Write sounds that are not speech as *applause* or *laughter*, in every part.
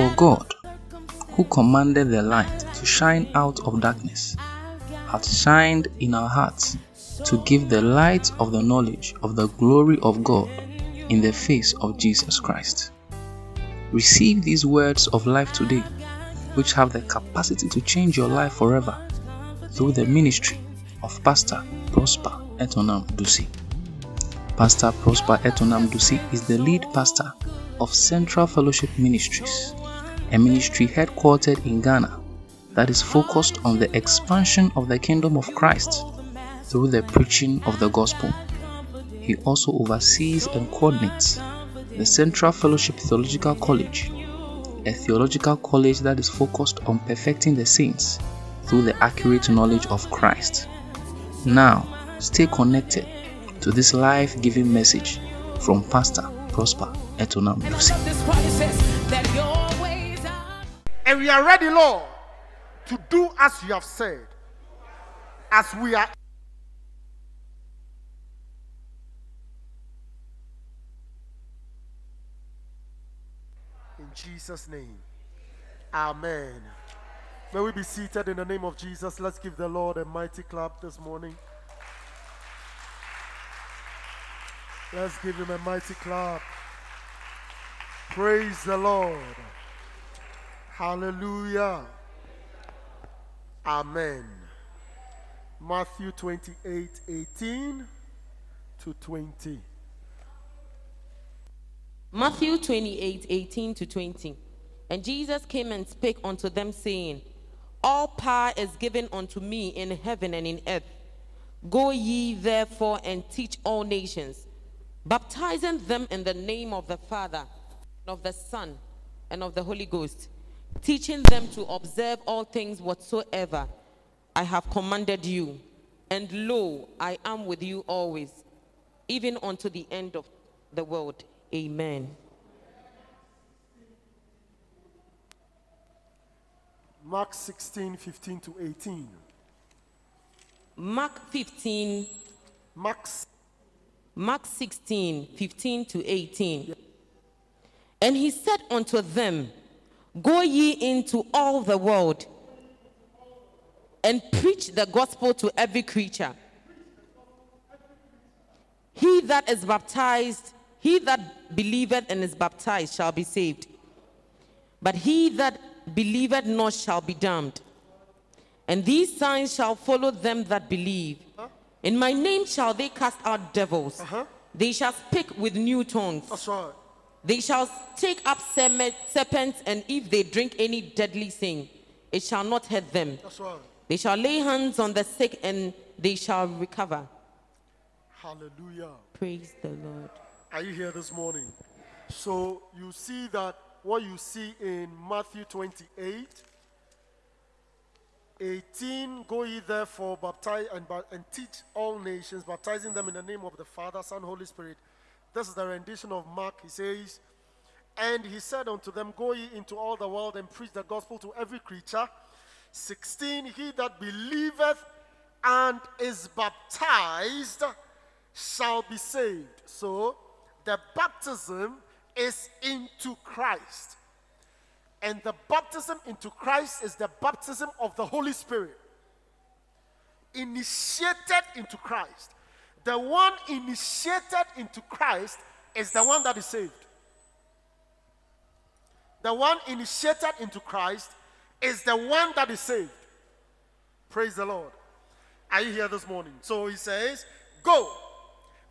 For God, who commanded the light to shine out of darkness, hath shined in our hearts to give the light of the knowledge of the glory of God in the face of Jesus Christ. Receive these words of life today, which have the capacity to change your life forever through the ministry of Pastor Prosper Etonam Dusi. Pastor Prosper Etonam Dusi is the lead pastor of Central Fellowship Ministries, a ministry headquartered in Ghana that is focused on the expansion of the kingdom of Christ through the preaching of the gospel. He also oversees and coordinates the Central Fellowship Theological College, a theological college that is focused on perfecting the saints through the accurate knowledge of Christ. Now, stay connected to this life giving message from Pastor Prosper Etonam Dusi. And we are ready, Lord, to do as you have said. As we are in Jesus' name. Amen. May we be seated in the name of Jesus. Let's give the Lord a mighty clap this morning. Let's give him a mighty clap. Praise the Lord. Hallelujah. Amen. Matthew 28 18 to 20. Matthew 28 18 to 20. And Jesus came and spake unto them, saying, All power is given unto me in heaven and in earth. Go ye therefore and teach all nations, baptizing them in the name of the Father, and of the Son, and of the Holy Ghost, teaching them to observe all things whatsoever I have commanded you. And lo, I am with you always, even unto the end of the world. Amen. Mark 16 15 to 18. Mark 15, Mark Mark 16, 15 to 18. And he said unto them, Go ye into all the world and preach the gospel to every creature. He that is baptized, he that believeth and is baptized shall be saved. But he that believeth not shall be damned. And these signs shall follow them that believe. Uh-huh. In my name shall they cast out devils. Uh-huh. They shall speak with new tongues. That's right. They shall take up serpents, and if they drink any deadly thing, it shall not hurt them. That's right. They shall lay hands on the sick, and they shall recover. Hallelujah. Praise the Lord. Are you here this morning? So you see that what you see in Matthew 28 18 Go ye therefore, baptize and, and teach all nations, baptizing them in the name of the Father, Son, Holy Spirit. This is the rendition of Mark. He says, And he said unto them, Go ye into all the world and preach the gospel to every creature. 16 He that believeth and is baptized shall be saved. So the baptism is into Christ. And the baptism into Christ is the baptism of the Holy Spirit. Initiated into Christ. The one initiated into Christ is the one that is saved. The one initiated into Christ is the one that is saved. Praise the Lord. Are you here this morning? So he says, Go.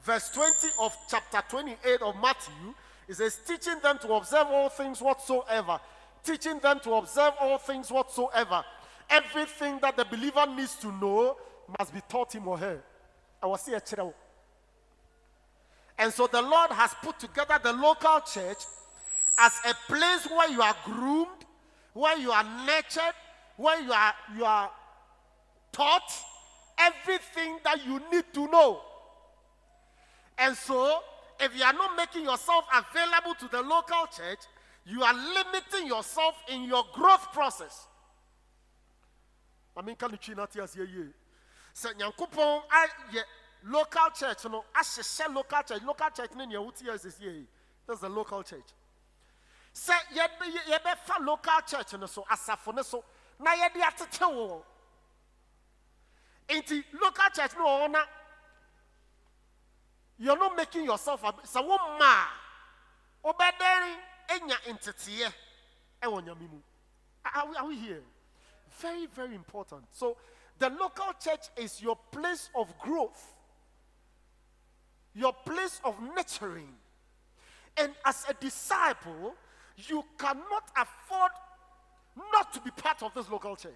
Verse 20 of chapter 28 of Matthew, it says, Teaching them to observe all things whatsoever. Teaching them to observe all things whatsoever. Everything that the believer needs to know must be taught him or her. And so the Lord has put together the local church as a place where you are groomed, where you are nurtured, where you are you are taught everything that you need to know. And so, if you are not making yourself available to the local church, you are limiting yourself in your growth process. I mean, can you out here? Sɛ nyankopɔn ayɛ local church no ahyehyɛ local church local church no nea wotie sɛsie That's the local church. Sɛ yɛbɛ yɛ- yɛbɛfa local church no so asafo no so na yɛde atete wɔ. Nti local church no wɔ na you're not making yourself a sɛ wo mma a wobɛdɛn anya nteteɛ ɛwɔ nyame mu. Are we here? Very, very important. So, the local church is your place of growth, your place of nurturing. And as a disciple, you cannot afford not to be part of this local church.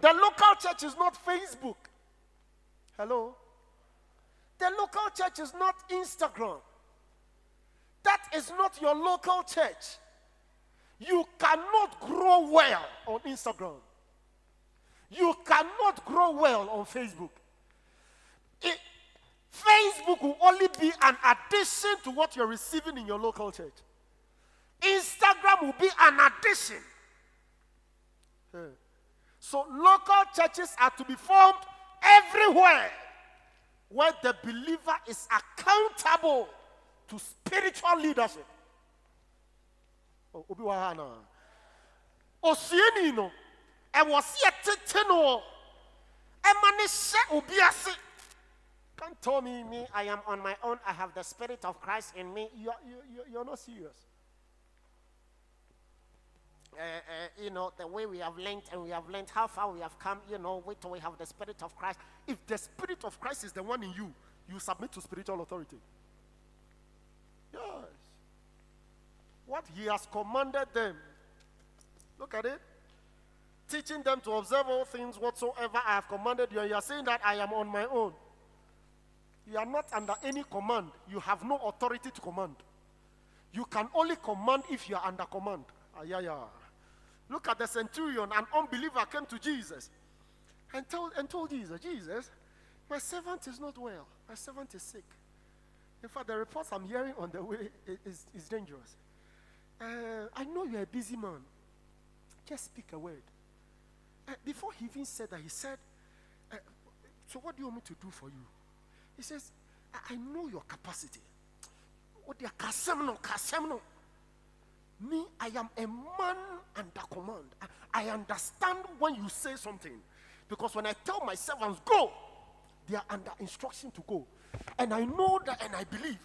The local church is not Facebook. Hello? The local church is not Instagram. That is not your local church. You cannot grow well on Instagram. You cannot grow well on Facebook. It- Facebook will only be an addition to what you're receiving in your local church. Instagram will be an addition. So, local churches are to be formed everywhere where the believer is accountable to spiritual leadership. Oh, obi wɔ ha anaa no ɛwɔ se yɛtete no ɛma ne hyɛ obi ase can't tell me me i am on my own. I have the spirit of christ in me. You, are- you, you, you're not serious. Uh, uh, you know the way we have learned and we have learned how far we have come you know wait till we have the spirit of christ. If the spirit of christ is the one in you you submit to spiritual authority. Yes. What he has commanded them. Look at it. Teaching them to observe all things whatsoever I have commanded you. And you are saying that I am on my own. You are not under any command. You have no authority to command. You can only command if you are under command. Yeah. Look at the centurion. An unbeliever came to Jesus and told, and told Jesus, Jesus, my servant is not well. My servant is sick. In fact, the reports I'm hearing on the way is, is dangerous. Uh, I know you're a busy man. Just speak a word. Uh, before he even said that, he said, uh, So, what do you want me to do for you? He says, I, I know your capacity. Me, I am a man under command. I, I understand when you say something. Because when I tell my servants, go, they are under instruction to go. And I know that and I believe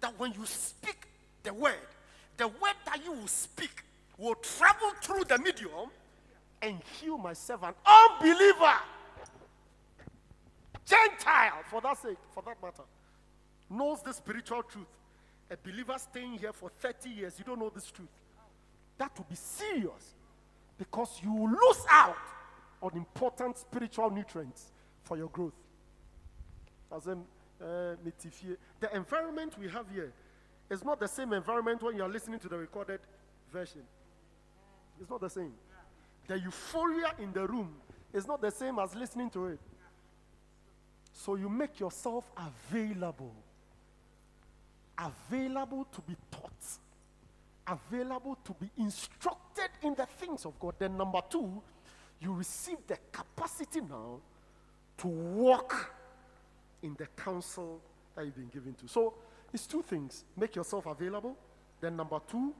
that when you speak the word, the word that you will speak will travel through the medium and heal my servant. Unbeliever, Gentile, for that sake, for that matter, knows the spiritual truth. A believer staying here for 30 years, you don't know this truth. That will be serious because you will lose out on important spiritual nutrients for your growth. As in, uh, the environment we have here is not the same environment when you are listening to the recorded version. It's not the same. The euphoria in the room is not the same as listening to it. So you make yourself available. Available to be taught. Available to be instructed in the things of God. Then, number two, you receive the capacity now to walk in the counsel that you've been given to. So it's two things make yourself available. Then, number two,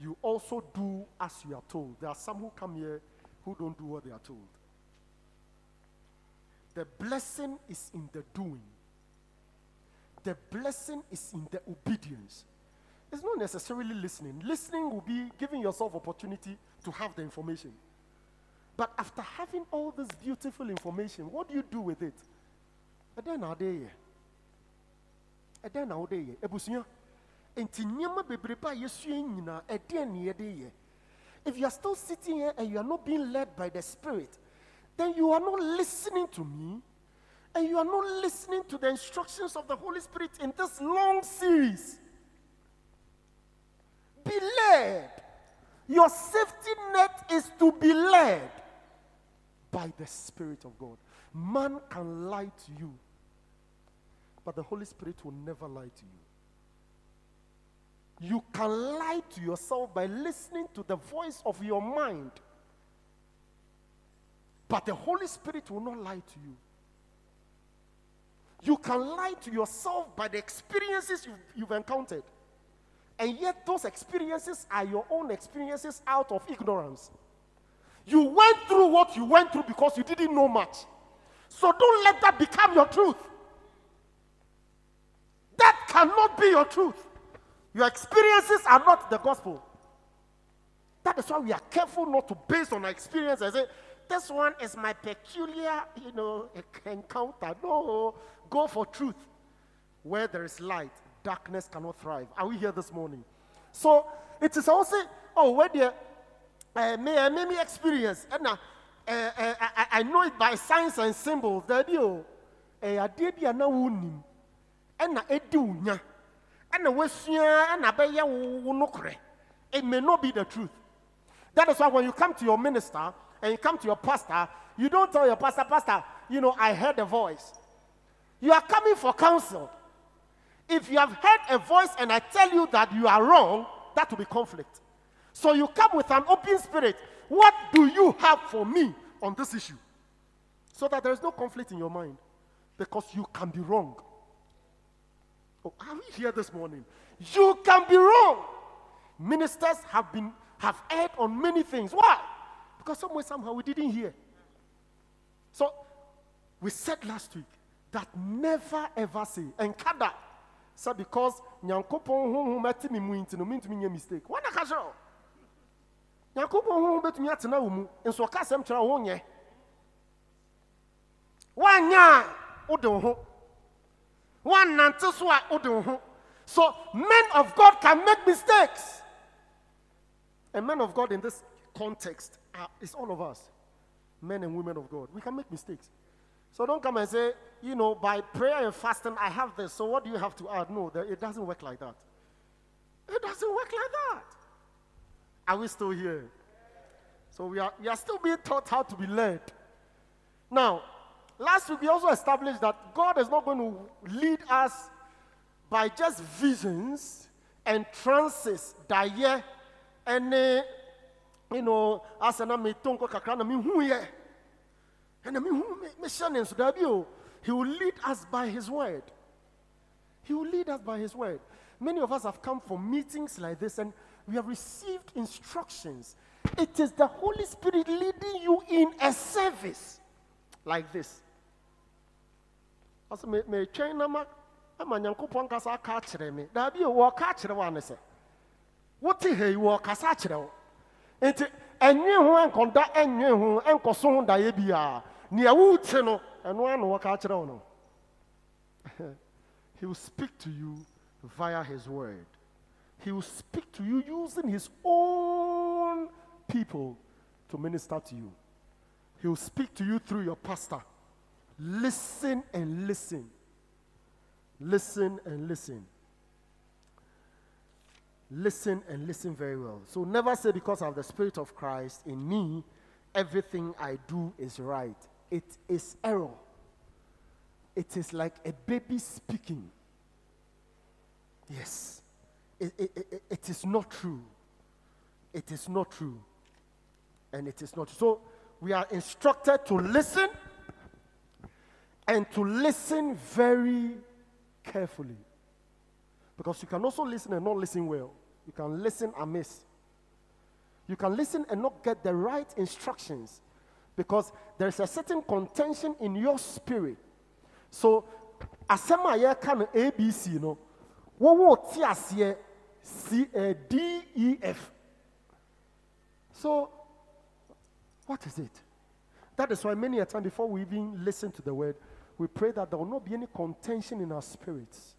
you also do as you are told. There are some who come here who don't do what they are told. The blessing is in the doing, the blessing is in the obedience. It's not necessarily listening. Listening will be giving yourself opportunity to have the information. But after having all this beautiful information, what do you do with it? ɛdɛn na ade yɛ ɛdɛn na wode yɛ abusua nti nneɛma bebrebe a yɛsua nyinaa ne yɛde yɛ if you are still sitting here and you are not being led by the spirit then you are not listening to me and you are not listening to the instructions of the holy spirit in this long series be led your safety net is to be led by the Spirit of God. Man can lie to you, but the Holy Spirit will never lie to you. You can lie to yourself by listening to the voice of your mind, but the Holy Spirit will not lie to you. You can lie to yourself by the experiences you've, you've encountered, And yet, those experiences are your own experiences out of ignorance. You went through what you went through because you didn't know much. So don't let that become your truth. That cannot be your truth. Your experiences are not the gospel. That is why we are careful not to base on our experience and say, this one is my peculiar, you know, encounter. No, go for truth. Where there is light, darkness cannot thrive. Are we here this morning? So it is also, oh, where there, uh, may I may me experience, and uh, uh, I, I know it by signs and symbols. That you, uh, adeɛ bi a na wonim, ɛna wo nokorɛ. It may not be the truth. That is why when you come to your minister and you come to your pastor, you don't tell your pastor, Pastor, you know, I heard a voice. You are coming for counsel. If you have heard a voice and I tell you that you are wrong, that will be conflict. So you come with an open spirit. What do you have for me on this issue? So that there is no conflict in your mind because you can be wrong. Oh, are we here this morning? You can be wrong. Ministers have been have heard on many things. Why? Because somewhere, somehow, we didn't hear. So, we said last week that never ever say, and kada, so because nyankopon honhom mati me mu nti no mentumi nyɛ mistake wana ka kyerɛ wo nyankopɔn honhom bɛtumi atena wo mu nso ɔka asɛm kyerɛ wo wonyɛ woanyɛ a wode wo woannante so a wode wo so men of god can make mistakes. And men of god in this context are, is all of us. Men and women of god. We can make mistakes. So don't come and say you know by prayer and fasting i have this. So what do you have to add? No it doesn't work like that. It doesn't work like that. Are we still here? So we are, we are still being taught how to be led. Now last week we also established that god is not going to lead us by just visions and trances. Daye ɛne you know asɛ na meto nkɔ kakra na mehuyɛ ɛna mehu me- mehyɛ he will lead us by his word. He will lead us by his word. Many of us have come for meetings like this and we have received instructions. It is the holy spirit leading you in a service like this ɔsɛ ama nyankopɔn kasa aka akyerɛ me. Daabi akyerɛ akyerɛ nti ɛnwe ho ɛnwe ho ɛnkɔso ho daeɛ nea no ɛno ano wɔka akyerɛ no. *laughs* He will speak to you via his word. He will speak to you using his own people to minister to you. He will speak to you through your pastor listen and listen listen and listen listen and listen very well. So never say because I have the Spirit of Christ in me, everything I do is right. It is error. It is like a baby speaking. Yes. It, it, it, it is not true. It is not true. And it is not. So we are instructed to listen and to listen very carefully. Because you can also listen and not listen well. You can listen amiss. You can listen and not get the right instructions because there is a certain contention in your spirit. So, asɛm a yɛreka no abc no eh, d e f so what is it that is why many a time before we even listen to the word we pray that there will not be any contention in our spirits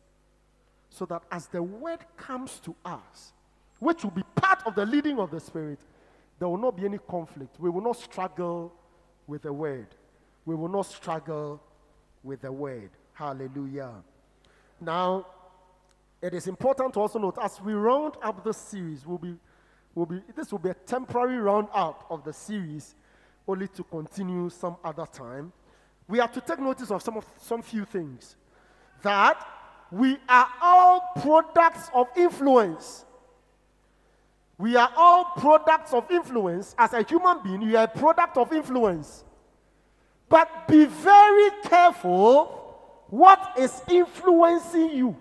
so that as the word comes to us, which will be part of the leading of the Spirit, there will not be any conflict. We will not struggle with the word. We will not struggle with the word. Hallelujah. Now, it is important to also note as we round up the series, will be, will be, this will be a temporary round up of the series, only to continue some other time. We have to take notice of some, of, some few things that we are all products of influence. We are all products of influence. As a human being, you are a product of influence. But be very careful what is influencing you.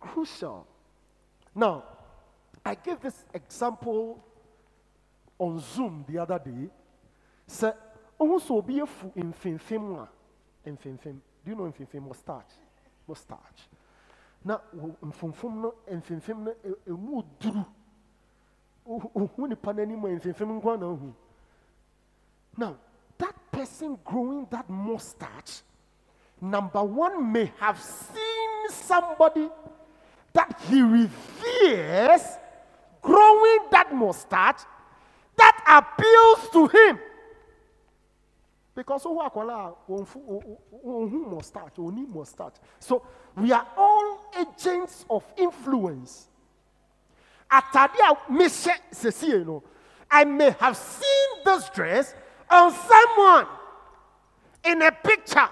crucial. Now, I gave this example on Zoom the other day. Sɛ ohun sɛ obi efu mfimfim a mfimfim do you know mfimfim? Mustache. Mustache. Na wo- mfimfim no mfimfim no e- emu duru. Ohu nipa n'anim a mfimfim nkwa na ohu. Now that person growing that mustache number one may have seen somebody that he reveres growing that mustache that appeals to him. Because who akwala who mustache, only mustache. So we are all agents of influence. Atade a mehyɛ sesie no, I may have seen this dress on someone in a picture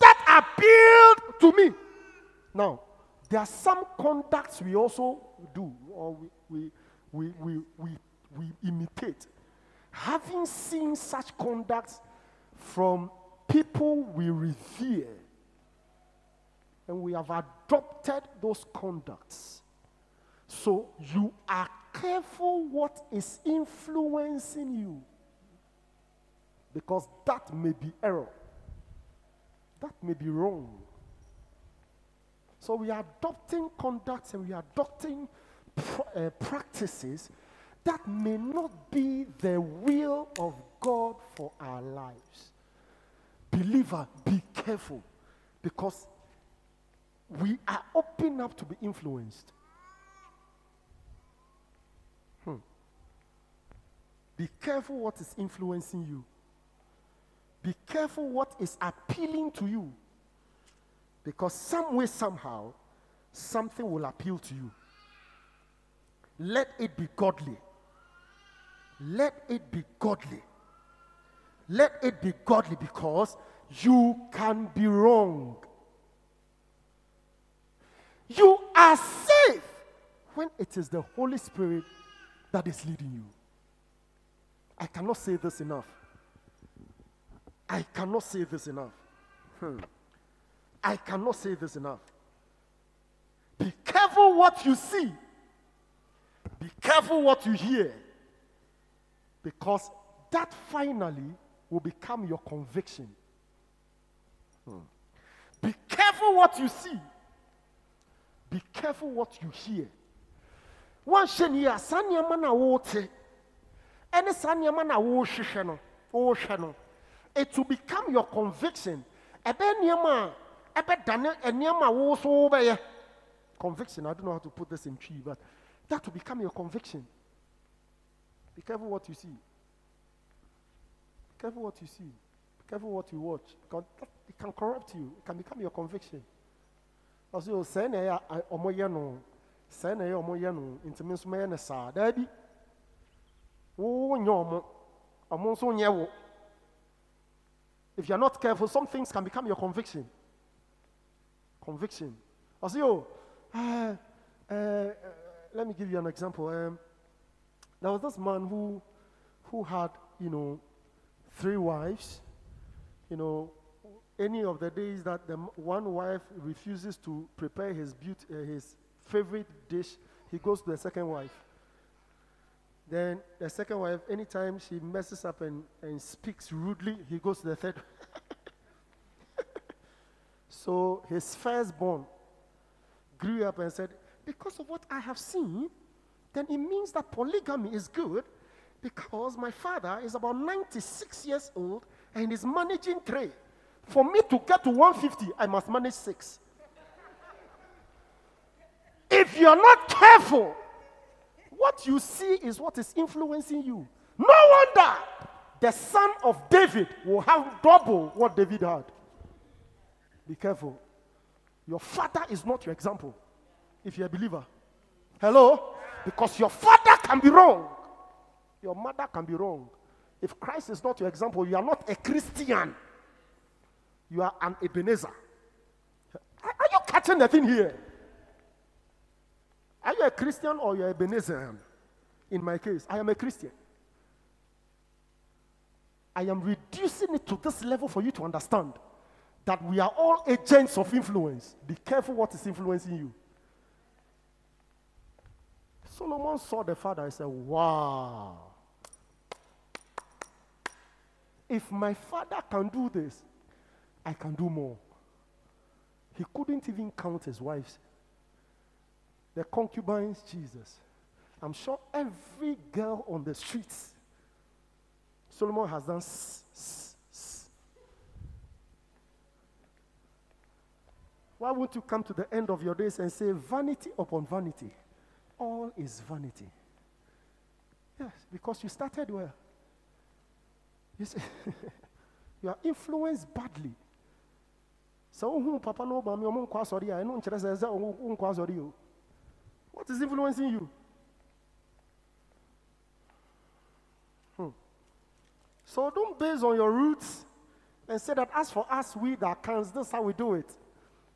that appealed to me. Now, there are some conducts we also do or we, we, we, we, we imitate. Having seen such conducts from people we revere, and we have adopted those conducts. So you are careful what is influencing you. Because that may be error. That may be wrong. So we are adopting conducts and we are adopting uh, practices that may not be the will of God for our lives. Believer, be careful because we are open up to be influenced. Hmm. Be careful what is influencing you. Be careful what is appealing to you. Because some way, somehow, something will appeal to you. Let it be godly. Let it be godly. Let it be godly because you can be wrong. You are safe when it is the Holy Spirit that is leading you. I cannot say this enough. I cannot say this enough. Hmm. I cannot say this enough. Be careful what you see. Be careful what you hear. Because that finally will become your conviction. Hmm. Be careful what you see. Be careful what you hear. One ni a saa nneɛma na wɔrete ɛne saa nneɛma na wɔrehwehwɛ no wɔrehwɛ no it will become your conviction ɛbɛyɛ nneɛma a ɛbɛdane nneɛma a wo so wobɛyɛ conviction i don't know how to put this in tree but that will become your conviction be careful what you see careful what you see. Be careful what you watch. Because it can corrupt you. It can become your conviction. Ɔsɛ o sɛɛ na a ɔmoyɛ no. Sɛɛ na a ɔmoyɛ no. Mɛyɛ no saa daabi wonyɛ ɔmo ɔmo nyɛ wo if you're not careful some things can become your conviction. Conviction. Ɔsɛ o uh, uh, uh, let me give you an example. Um, there was this man who who had you know three wives you know any of the days that the one wife refuses to prepare his beauty, uh, his favorite dish, he goes to the second wife. Then the second wife, anytime she messes up and, and speaks rudely, he goes to the third. *laughs* so his firstborn grew up and said, Because of what I have seen, then it means that polygamy is good because my father is about 96 years old and is managing three. For me to get to 150, I must manage six. If you're not careful, what you see is what is influencing you. No wonder the son of David will have double what David had. Be careful. Your father is not your example if you're a believer. Hello? Because your father can be wrong. Your mother can be wrong. If Christ is not your example, you are not a Christian. You are an Ebenezer. Are you catching the thing here? Are you a Christian or you're Ebenezer? In my case, I am a Christian. I am reducing it to this level for you to understand that we are all agents of influence. Be careful what is influencing you. Solomon saw the father and said, Wow. If my father can do this, I can do more. He couldn't even count his wives. The concubines, Jesus. I'm sure every girl on the streets, Solomon has done. s- s- s. Why won't you come to the end of your days and say, vanity upon vanity? All is vanity. Yes, because you started well. You see, *laughs* you are influenced badly. So, who papa no mami omo nkwa asori a eno nkyerɛ sɛ sɛ wo nkwa asɔre. What is influencing you? Hmm. So don't base on your roots and say that as for us, we the Akans, this is how we do it.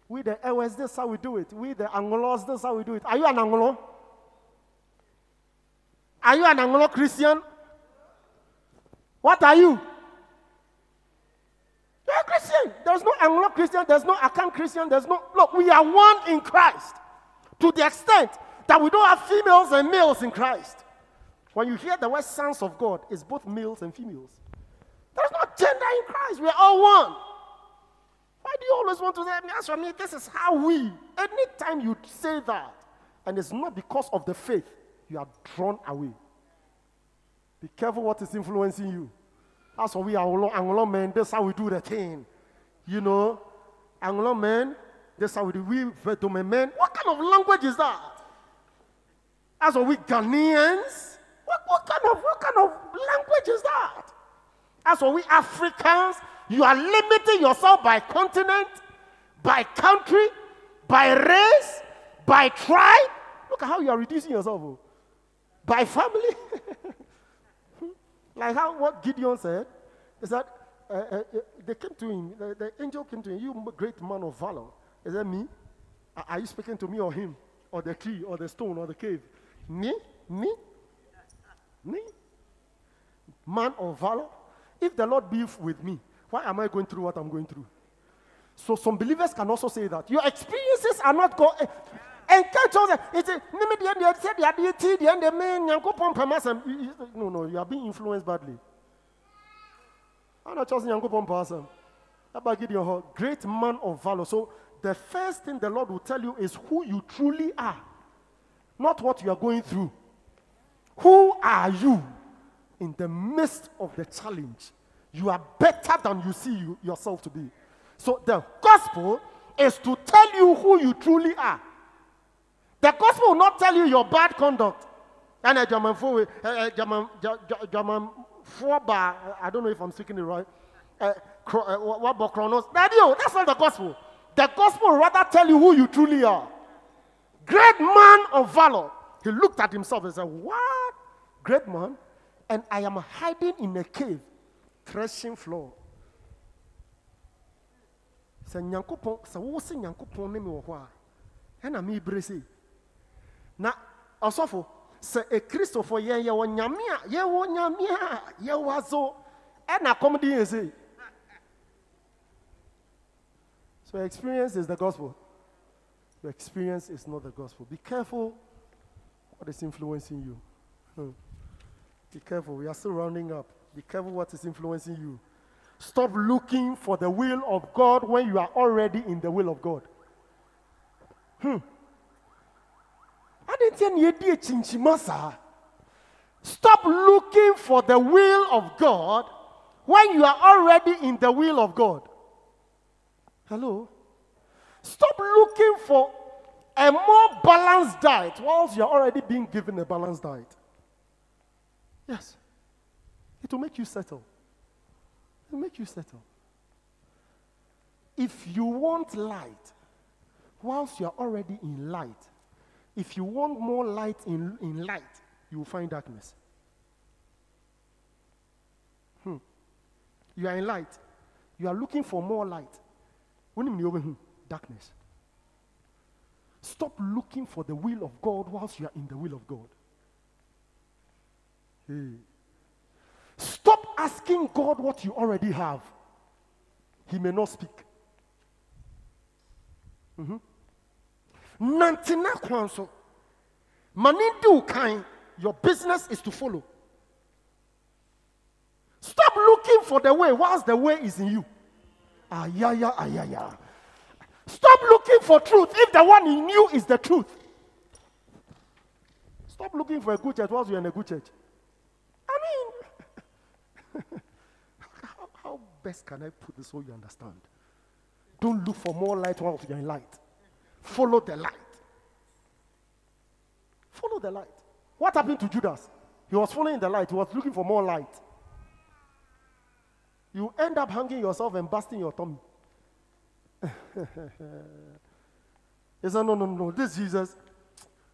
We the Ewes, this is how we do it. We the Angolos, this is how we do it. Are you an Angolo? Are you an Anglo Christian? What are you? You're a Christian. There's no Anglo Christian, there's no Akan Christian, there's no. Look, we are one in Christ to the extent that we don't have females and males in Christ. When you hear the word sons of God, it's both males and females. There's no gender in Christ. We're all one. Why do you always want to say, as for me, this is how we. Anytime you say that, and it's not because of the faith, you are drawn away. Be careful what is influencing you. That's why we are Anglo, men. That's how we do the thing. You know, Anglo men. That's how we do. We Vedome men. What kind of language is that? That's why we Ghanaians. What, what kind of what kind of language is that? That's why we Africans. You are limiting yourself by continent, by country, by race, by tribe. Look at how you are reducing yourself. oh. By family. *laughs* Like how what Gideon said is that uh, uh, uh, they came to him, the, the angel came to him, you great man of valor. Is that me? Are- you speaking to me or him? Or the tree, or the stone, or the cave? Me? Me? Me? Man of valor? If the Lord be with me, why am I going through what I'm going through? So some believers can also say that your experiences are not going. And end. The man, Yankopon Pamasam. You- you- No, no, you are being influenced badly. I'm not just Yankopon Pamasam. About Gideon, Hall, great man of valor. So the first thing the Lord will tell you is who you truly are, not what you are going through. Who are you in the midst of the challenge? You are better than you see you, yourself to be. So the gospel is to tell you who you truly are. The gospel will not tell you your bad conduct. And a German four, uh, German, Ge- Ge- German four bar. uh, I don't know if I'm speaking it right. Uh, uh, what about chronos? That's not the gospel. The gospel will rather tell you who you truly are. Great man of valor. He looked at himself and said, What? Great man. And I am hiding in a cave, threshing floor. A na ɔsɔfo sɛ ekristofo yɛn yɛwɔ nyame yɛwɔ nyame yɛwɔ aso ɛna kɔm yɛn so experience is the gospel. Your experience is not the gospel. Be careful what is influencing you. Hmm. be careful. We are still rounding up. Be careful what is influencing you. Stop looking for the will of god when you are already in the will of god. Adentia na yɛdi akyinkyima saa stop looking for the will of god when you are already in the will of god. Hello? Stop looking for a more balanced diet whilst you're already being given a balanced diet. Yes. It will make you settle. It will make you settle. If you want light whilst you're already in light if you want more light in, in light, you will find darkness. Hmm. You are in light. You are looking for more light. When you over hmm, darkness. Stop looking for the will of God whilst you are in the will of God. Hey. Stop asking God what you already have. He may not speak. Nante na kwan so Manindu kind, your business is to follow. Stop looking for the way whilst the way is in you. Yeah, yeah. Stop looking for truth if the one in you is the truth. Stop looking for a good church whilst you're in a good church. I mean, *laughs* how, how best can I put this so you understand? Don't look for more light whilst you're in light. Follow the light. Follow the light. What happened to Judas? He was following the light, he was looking for more light. You end up hanging yourself and busting your tummy. *laughs* he said, No, no, no, this Jesus.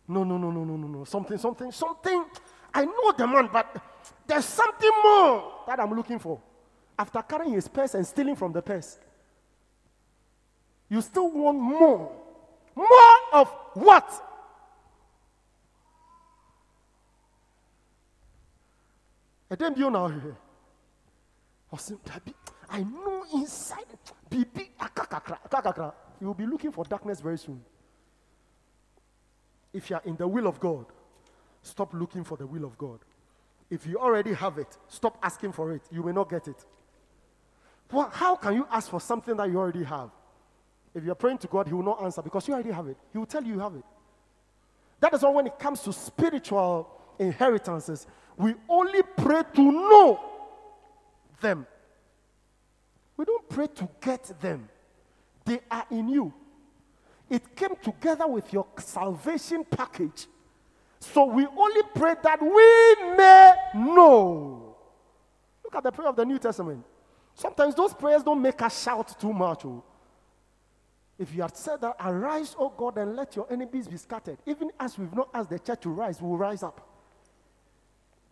No, no, no, no, no, no, no. Something, something, something. I know the man, but there's something more that I'm looking for. After carrying his purse and stealing from the purse, you still want more. More of what? And then you know ɔsɛ dabi i know inside biribi you will be looking for darkness very soon. If you are in the will of god stop looking for the will of god. If you already have it stop asking for it. You may not get it. How can you ask for something that you already have if you're praying to god he will not answer because you already have it he will tell you you have it that is why when it comes to spiritual inheritances we only pray to know them. We don't pray to get them, they are in you. It came together with your salvation package. So we only pray that we may know. Look at the prayer of the New Testament. Sometimes those prayers don't make us shout too much. Oh. If you had said that, arise, O God, and let your enemies be scattered, even as we've not asked the church to rise, we'll rise up.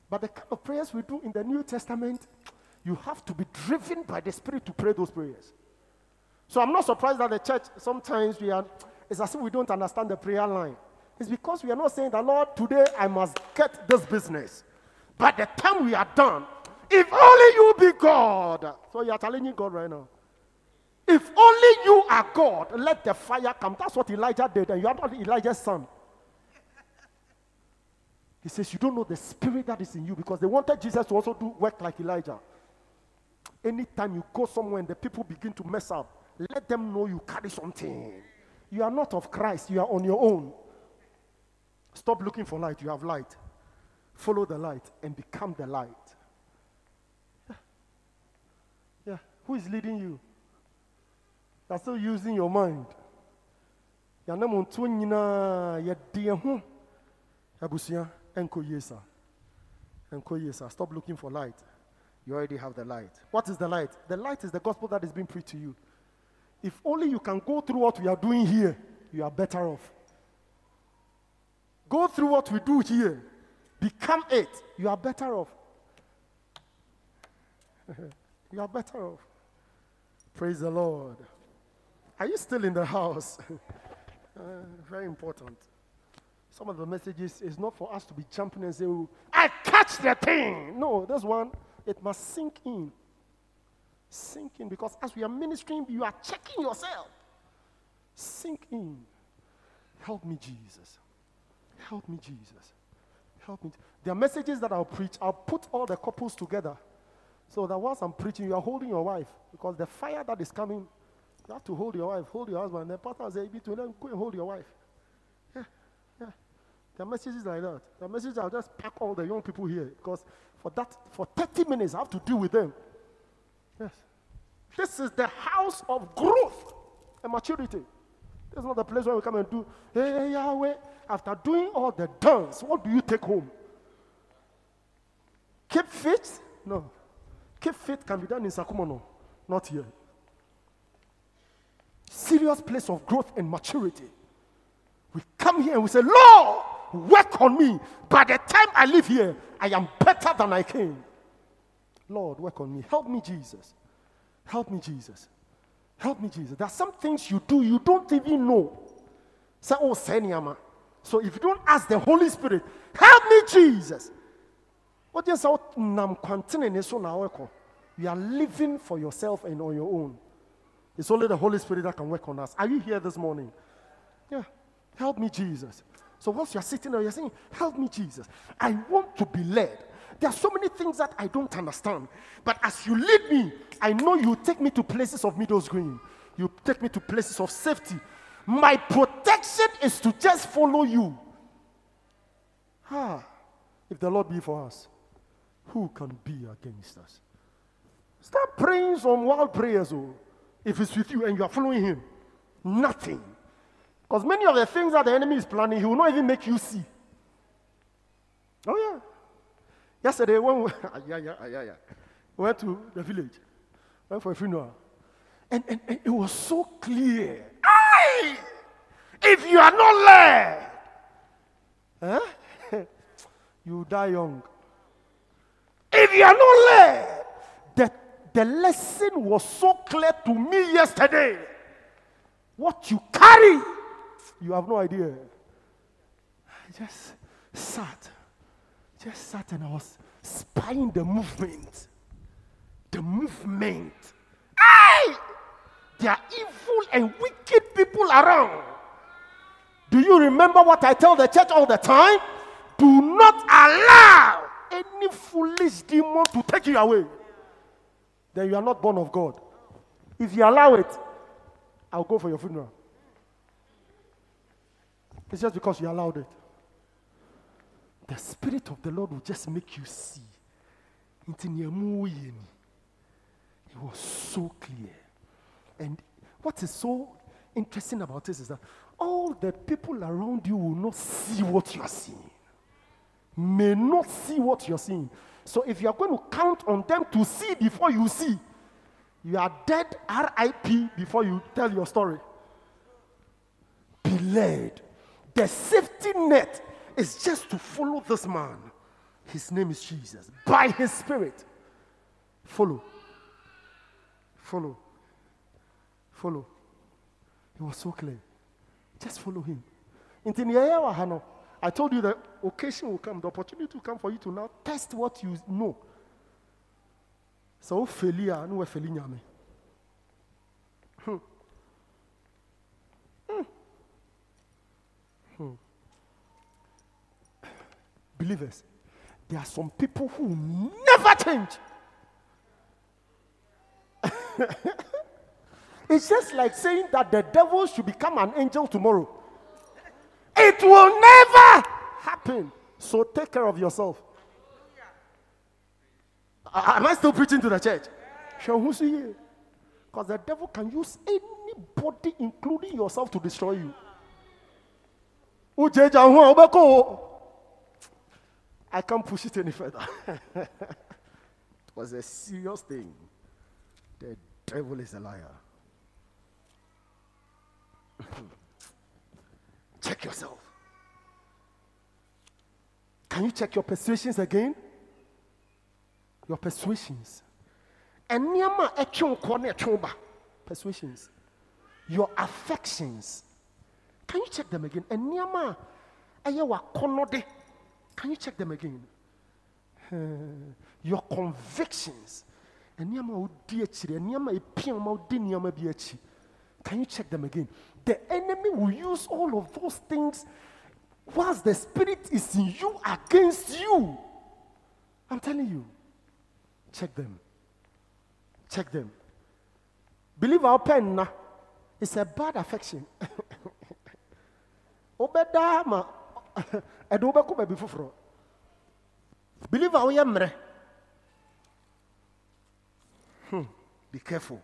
But the kind of prayers we do in the New Testament, you have to be driven by the Spirit to pray those prayers. So I'm not surprised that the church sometimes we are, it's as if we don't understand the prayer line. It's because we are not saying that, Lord, today I must get this business. By the time we are done, if only you be God. So you are challenging God right now. If only you are God, let the fire come. That's what Elijah did, and you are not Elijah's son. He says, You don't know the spirit that is in you because they wanted Jesus to also do work like Elijah. Anytime you go somewhere and the people begin to mess up, let them know you carry something. You are not of Christ, you are on your own. Stop looking for light, you have light. Follow the light and become the light. Yeah. yeah. Who is leading you? You're still using your mind. Abusua, enko yesa. Enko yesa. Stop looking for light. You already have the light. What is the light? The light is the gospel that is being preached to you. If only you can go through what we are doing here, you are better off. Go through what we do here, become it, you are better off. *laughs* you are better off. Praise the Lord. Are you still in the house? *laughs* uh, very important. Some of the messages is not for us to be jumping and say, I catch the thing. No, this one it must sink in. Sink in because as we are ministering, you are checking yourself. Sink in. Help me, Jesus. Help me, Jesus. Help me. There are messages that I'll preach. I'll put all the couples together. So that whilst I'm preaching, you are holding your wife. Because the fire that is coming, you have to hold your wife, hold your husband. And the pastor says, to them, go and hold your wife. Yeah, yeah. There are messages like that. Are messages I'll just pack all the young people here. Because for that, for 30 minutes, I have to deal with them. Yes. This is the house of growth and maturity. This is not the place where we come and do, hey, Yahweh. After doing all the dance, what do you take home? Keep fit? No. Keep fit can be done in Sakumono, not here. Serious place of growth and maturity. We come here and we say, Lord, work on me. By the time I leave here, I am better than I came. Lord, work on me. Help me, Jesus. Help me, Jesus. Help me, Jesus. There are some things you do you don't even know. Say, oh, Senyama. So if you don't ask the Holy Spirit, help me, Jesus. What you say? You are living for yourself and on your own. It's only the Holy Spirit that can work on us. Are you here this morning? Yeah. Help me, Jesus. So once you're sitting there, you're saying, Help me, Jesus. I want to be led. There are so many things that I don't understand. But as you lead me, I know you take me to places of middle green. You take me to places of safety. My protection is to just follow you. Ah, if the Lord be for us, who can be against us? Start praying some wild prayers, oh, if it's with you and you are following him. Nothing. Because many of the things that the enemy is planning, he will not even make you see. Oh, yeah. Yesterday, when we, *laughs* ah, yeah, yeah, ah, yeah, yeah. we went to the village, went for a funeral, and, and, and it was so clear. Aye! If you are not led, huh? Eh? *laughs* you die young. If you are not led, the, lesson was so clear to me yesterday. What you carry, you have no idea. I just sat, just sat and I was spying the movement. The movement. Aye! There are evil and wicked people around. Do you remember what I tell the church all the time? Do not allow any foolish demon to take you away. Then you are not born of God. If you allow it, I'll go for your funeral. It's just because you allowed it. The Spirit of the Lord will just make you see. It was so clear. And what is so interesting about this is that all the people around you will not see what you are seeing. May not see what you're seeing. So if you are going to count on them to see before you see, you are dead RIP before you tell your story. Be led. The safety net is just to follow this man. His name is Jesus. By his spirit. Follow. Follow. Follow. It was so clear. Just follow him. I told you the occasion will come, the opportunity will come for you to now test what you know. So wofeli a ne wafeli nyame. Hmm. Hmm. Hmm. Believers, there are some people who never change. *laughs* it's just like saying that the devil should become an angel tomorrow. It will never happen. So take care of yourself. Am I still preaching to the church? Because the devil can use anybody, including yourself, to destroy you. Ujeja ho, obeko. I can't push it any further. *laughs* it was a serious thing. The devil is a liar. *laughs* check yourself. Can you check your persuasions again? Your persuasions. Persuasions. Your affections. Can you check them again? And nneɛma a ɛyɛ. Can you check them again? Your convictions. Can you check them again? The enemy will use all of those things whilst the spirit is in you against you. I'm telling you. Check them. Check them. Believe our pen. It's a bad affection. *laughs* Obeda ma ɛde wobɛkɔ baabi foforɔ. Believe woyɛ mmerɛ. Hmm. Be careful.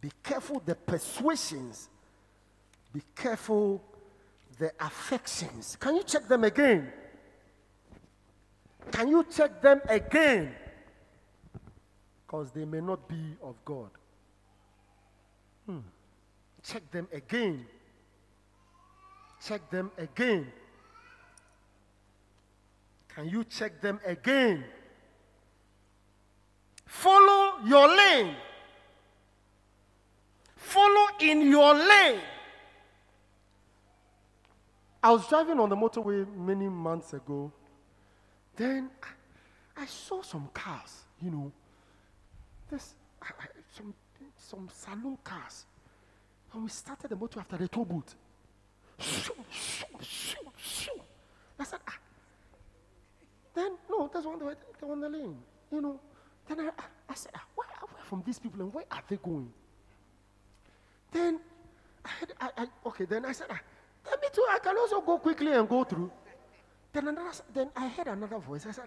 Be careful the persuasions. Be careful the affections. Can you check them again? Can you check them again? Because they may not be of God. Hmm. Check them again. Check them again. Can you check them again? Follow your lane. Follow in your lane. I was driving on the motorway many months ago. Then I, I saw some cars, you know, this, I, I, some, some saloon cars. And we started the motor after the toll booth. shoo, shoo, shoo, shoo. I said, ah. Then, no, that's one the, one the lane. You know. Then I, I, I said, ah, where, from these people and where are they going? Then I, I, I okay, then I said, ah, then me too, I can also go quickly and go through. Then another, then I heard another voice. I said,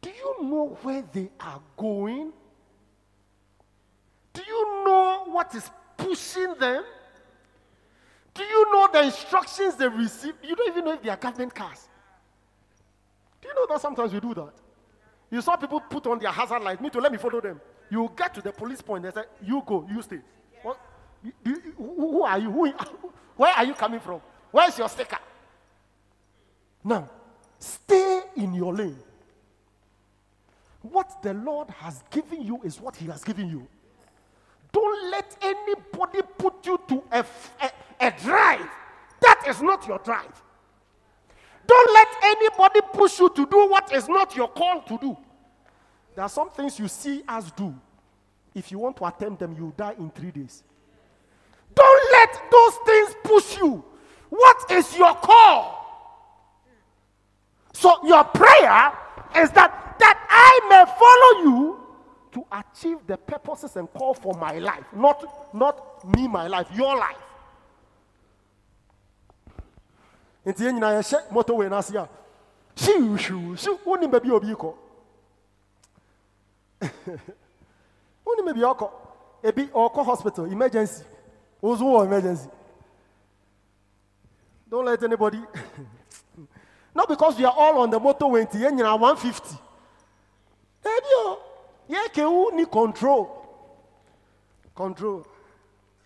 do you know where they are going? Do you know what is pushing them? Do you know the instructions they receive? You don't even know if they are government cars. Do you know that sometimes we do that? You saw people put on their hazard lights. Me to let me follow them. You get to the police point. They say, "You go, you stay." What? You, you, who are you? Who, where are you coming from? Where's your sticker? Now, stay in your lane. What the Lord has given you is what He has given you. Don't let anybody put you to a, a, a drive. That is not your drive. Don't let anybody push you to do what is not your call to do. There are some things you see us do. If you want to attempt them, you die in three days. Don't let those things push you. What is your call? So your prayer is that that I may follow you to achieve the purposes and call for my life, not not me my life, your life. nti yɛn nyinaa yɛhyɛ motorway no ase a hyiw hyiw hyiw wonim baabi a obi *laughs* ebi ɔkɔ hospital emergency wo nso emergency don't let anybody *laughs* not because we are all on the motorway nti yɛn nyinaa 150 ebi o yɛ kewu ni control. Control.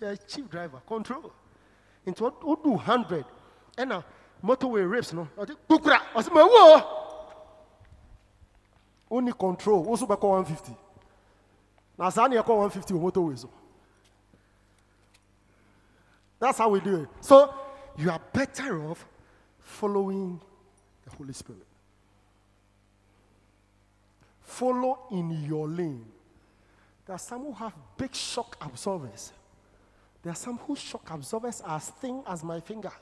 Yɛ chief driver control. Nti o do 100 ɛna motorway rapes no? Ɔde kukura ɔsɛ ma ewu o o ni control? O so bɛ kɔ 150 na saa ni yɛ kɔ 150 wɔ motorway so that's how we do it. So you are better off following the holy spirit follow in your lane there are some who have big shock absorbers there are some whose shock absorbers are as thin as my finger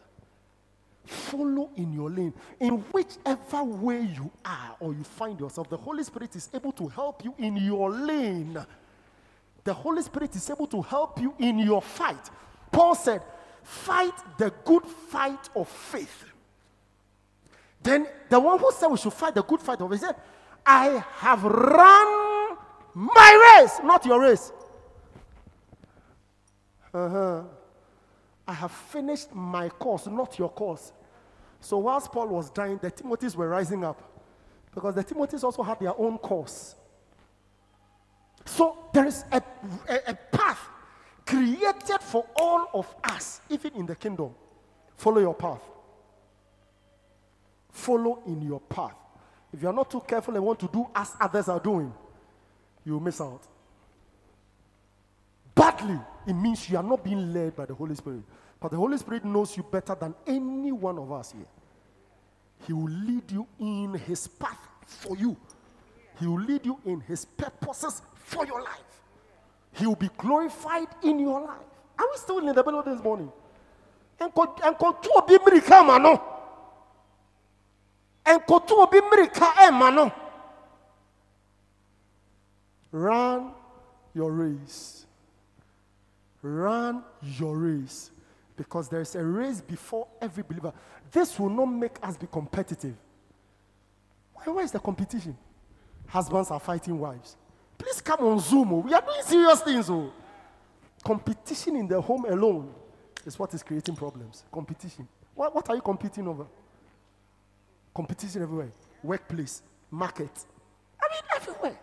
follow in your lane. In whichever way you are or you find yourself, the Holy Spirit is able to help you in your lane. The Holy Spirit is able to help you in your fight. Paul said, Fight the good fight of faith. Then the one who said we should fight the good fight of faith said, I have run my race, not your race. Uh-huh. I have finished my course, not your course. So whilst Paul was dying, the Timothys were rising up because the Timothys also had their own course. So there is a, a, a path created for all of us, even in the kingdom. Follow your path. Follow in your path. If you are not too careful and want to do as others are doing, you will miss out. Badly, it means you are not being led by the Holy Spirit. But the Holy Spirit knows you better than any one of us here. He will lead you in His path for you, He will lead you in His purposes for your life. He will be glorified in your life. Are we still in the middle of this morning? no nkɔtu obi mmirika ɛma no run your race. Run your race. Because there is a race before every believer. This will not make us be competitive. Why is the competition? Husbands are fighting wives please come on zoom oh. we are doing serious things oh competition in the home alone is what is creating problems. Competition. What, what are you competing over? Competition everywhere. Workplace, market. I mean, everywhere.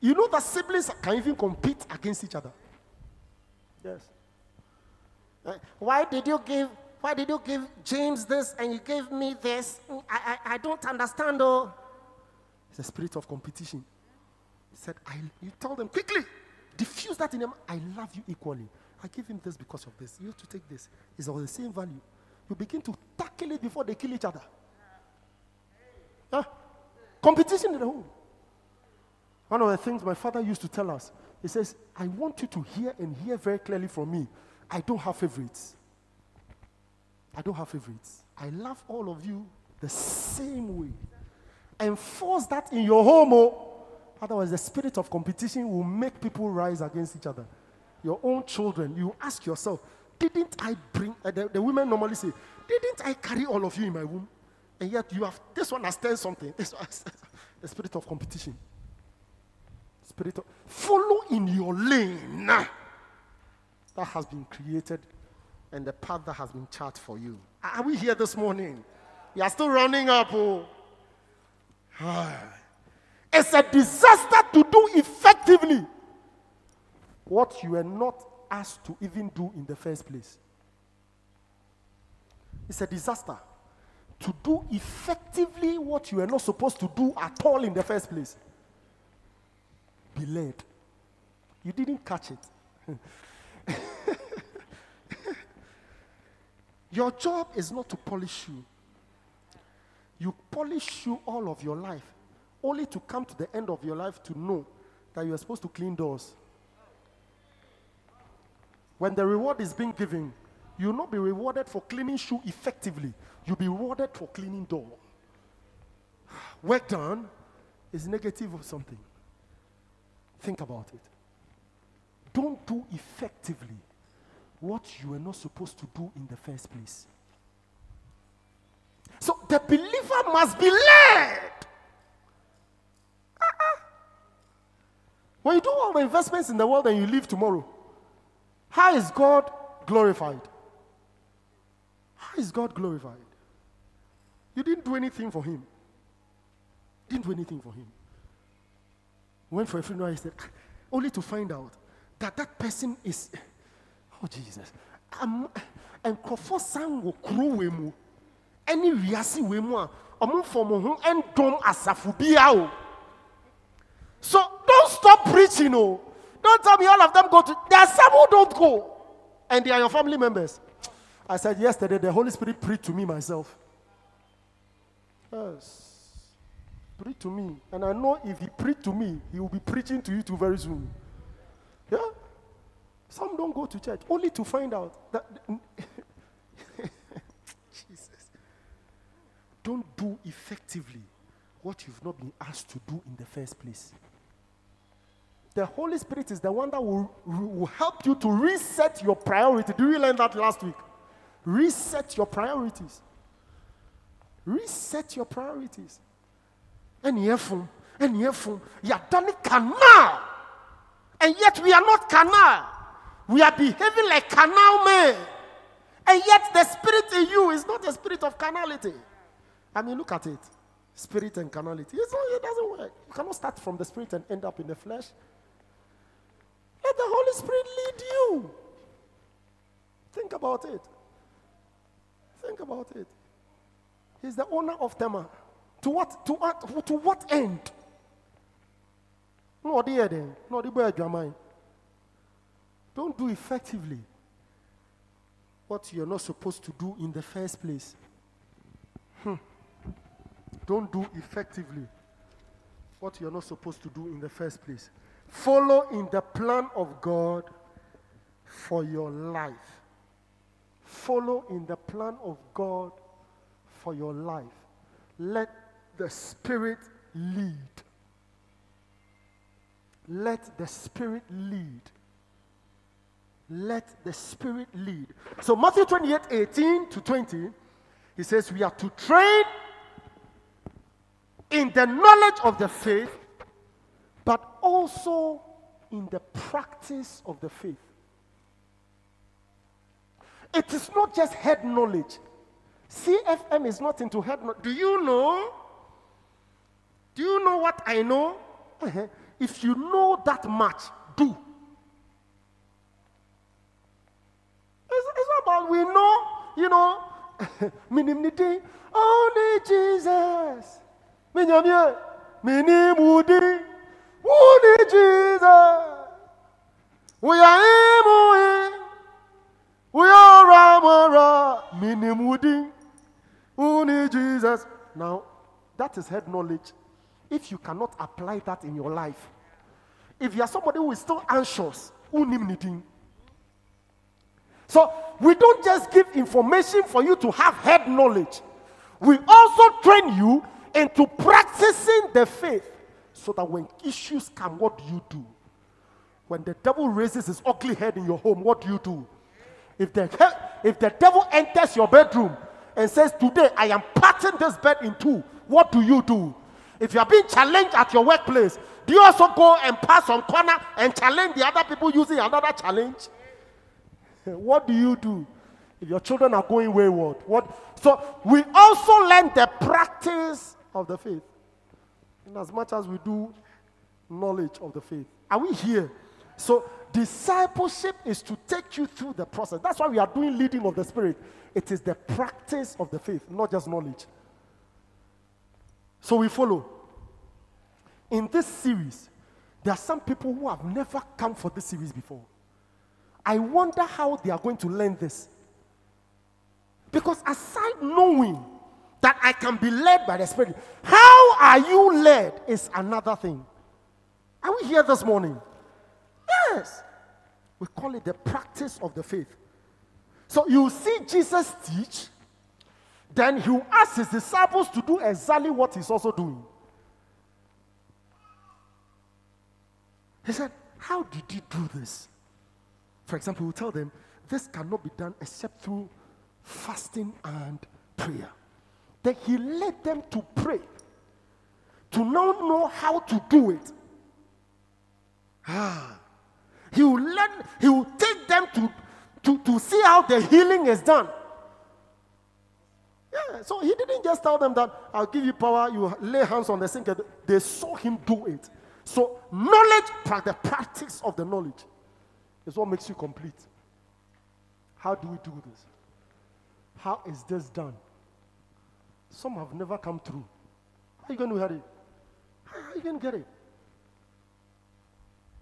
You know that siblings can even compete against each other. Yes. Uh, why did you give? Why did you give James this and you gave me this? I, I, I don't understand. Oh, it's a spirit of competition. Said, I, you tell them quickly, diffuse that in them. I love you equally. I give him this because of this. You have to take this. It's of the same value. You begin to tackle it before they kill each other. Huh? Competition in the home. One of the things my father used to tell us, he says, I want you to hear and hear very clearly from me. I don't have favorites. I don't have favorites. I love all of you the same way. Enforce that in your home. Oh. Otherwise, the spirit of competition will make people rise against each other. Your own children, you ask yourself, didn't I bring, uh, the, the women normally say, didn't I carry all of you in my womb? And yet you have, this one has done something. *laughs* This one has, the spirit of competition. Spirit of, follow in your lane that has been created and the path that has been charted for you. Are we here this morning? You are still running up. Oh. It's a disaster to do effectively what you were not asked to even do in the first place. It's a disaster to do effectively what you were not supposed to do at all in the first place. Be led. You didn't catch it. *laughs* your job is not to polish you. You polish you all of your life, only to come to the end of your life to know that you are supposed to clean doors. When the reward is being given, you will not be rewarded for cleaning shoe effectively. You'll be rewarded for cleaning door. *sighs* Work done is negative or something. Think about it. Don't do effectively what you were not supposed to do in the first place. So the believer must be led. When you do all the investments in the world and you leave tomorrow, how is God glorified? How is God glorified? You didn't do anything for him. Didn't do anything for him. Went for a funeral, he said, only to find out that that person is, oh Jesus, um, nkurɔfoɔ san wɔ kuro wei mu ɛne wiase wei mu a ɔmo mfa ɔmo ho ɛndɔm asafo biara o so stop preaching o don't tell me all of them go to there are some who don't go. And they are your family members. I said yesterday the holy spirit preached to me myself. Yes. Preach to me. And i know if he preach to me he will be preaching to you too very soon. Yeah? Some don't go to church only to find out that *laughs* jesus. Don't do effectively what you've not been asked to do in the first place the Holy Spirit is the one that will, will help you to reset your priority. Do you learn that last week? Reset your priorities. Reset your priorities. And yefun, and are done canal. And yet we are not canal. We are behaving like canal men. And yet the spirit in you is not a spirit of carnality. I mean, look at it. Spirit and carnality. Not, it doesn't work. You cannot start from the spirit and end up in the flesh. Let the Holy Spirit lead you. Think about it. Think about it. He's the owner of Tema. To what? To what? To what end? No, the then. No, the boy mind. Don't do effectively what you're not supposed to do in the first place. Hmm. Don't do effectively what you're not supposed to do in the first place. Follow in the plan of God for your life. Follow in the plan of God for your life. Let the Spirit lead. Let the Spirit lead. Let the Spirit lead. So, Matthew 28 18 to 20, he says, We are to train in the knowledge of the faith also in the practice of the faith. It is not just head knowledge. CFM is not into head knowledge. Do you know? Do you know what I know? Uh-huh. If you know that much, do. It's, it's about we know, you know. *laughs* Only Jesus. Who need Jesus? We are him, oh, we are Ramara, oh, Minimudi. Who need Jesus? Now, that is head knowledge. If you cannot apply that in your life, if you are somebody who is still anxious? So we don't just give information for you to have head knowledge. We also train you into practicing the faith so that when issues come, what do you do? When the devil raises his ugly head in your home, what do you do? If the, if the devil enters your bedroom and says, Today I am parting this bed in two, what do you do? If you are being challenged at your workplace, do you also go and pass some corner and challenge the other people using another challenge? *laughs* what do you do if your children are going wayward? What? So we also learn the practice of the faith, in as much as we do knowledge of the faith. Are we here? So discipleship is to take you through the process. That's why we are doing leading of the spirit. It is the practice of the faith, not just knowledge. So we follow. In this series, there are some people who have never come for this series before. I wonder how they are going to learn this. Because aside knowing that I can be led by the Spirit, how are you led is another thing. Are we here this morning? Yes. We call it the practice of the faith. So you see Jesus teach, then he will ask his disciples to do exactly what he's also doing. He said, How did he do this? For example, he will tell them, This cannot be done except through fasting and prayer. Then he led them to pray, to now know how to do it. Ah. He will let he will take them to, to, to see how the healing is done. Yeah, so he didn't just tell them that I'll give you power, you lay hands on the sick. They saw him do it. So knowledge, the practice of the knowledge is what makes you complete. How do we do this? How is this done? Some have never come through. How are you going to get it? How are you going to get it?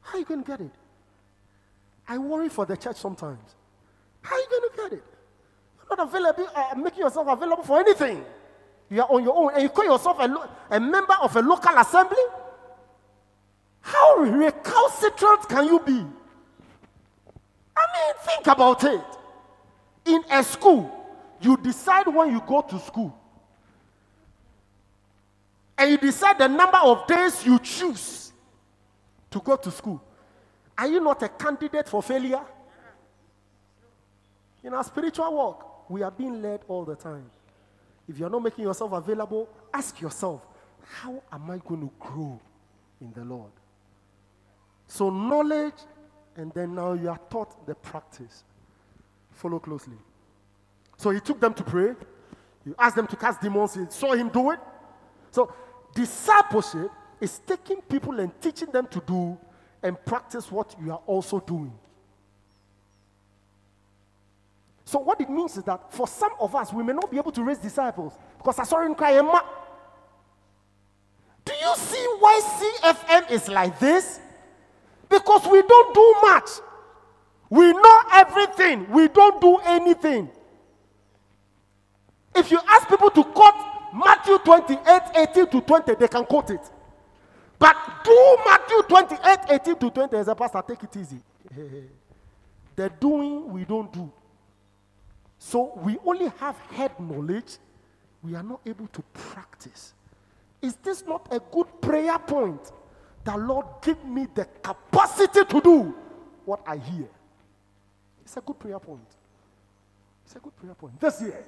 How are you going to get it? I worry for the church sometimes. How are you going to get it? You're not available, uh, making yourself available for anything. You are on your own and you call yourself a, lo- a member of a local assembly? How recalcitrant can you be? I mean, think about it. In a school, you decide when you go to school. And you decide the number of days you choose to go to school. Are you not a candidate for failure? In our spiritual walk, we are being led all the time. If you're not making yourself available, ask yourself, how am I going to grow in the Lord? So, knowledge, and then now you are taught the practice. Follow closely. So, he took them to pray. He asked them to cast demons. He saw him do it. So, discipleship is taking people and teaching them to do and practice what you are also doing. So, what it means is that for some of us, we may not be able to raise disciples because I saw in cry. Do you see why CFM is like this? Because we don't do much. We know everything, we don't do anything. If you ask people to quote Matthew 28 18 to 20, they can quote it. But do Matthew 28 18 to 20 as a pastor, take it easy. *laughs* the doing we don't do. So we only have head knowledge, we are not able to practice. Is this not a good prayer point? The Lord give me the capacity to do what I hear. It's a good prayer point. It's a good prayer point. This year,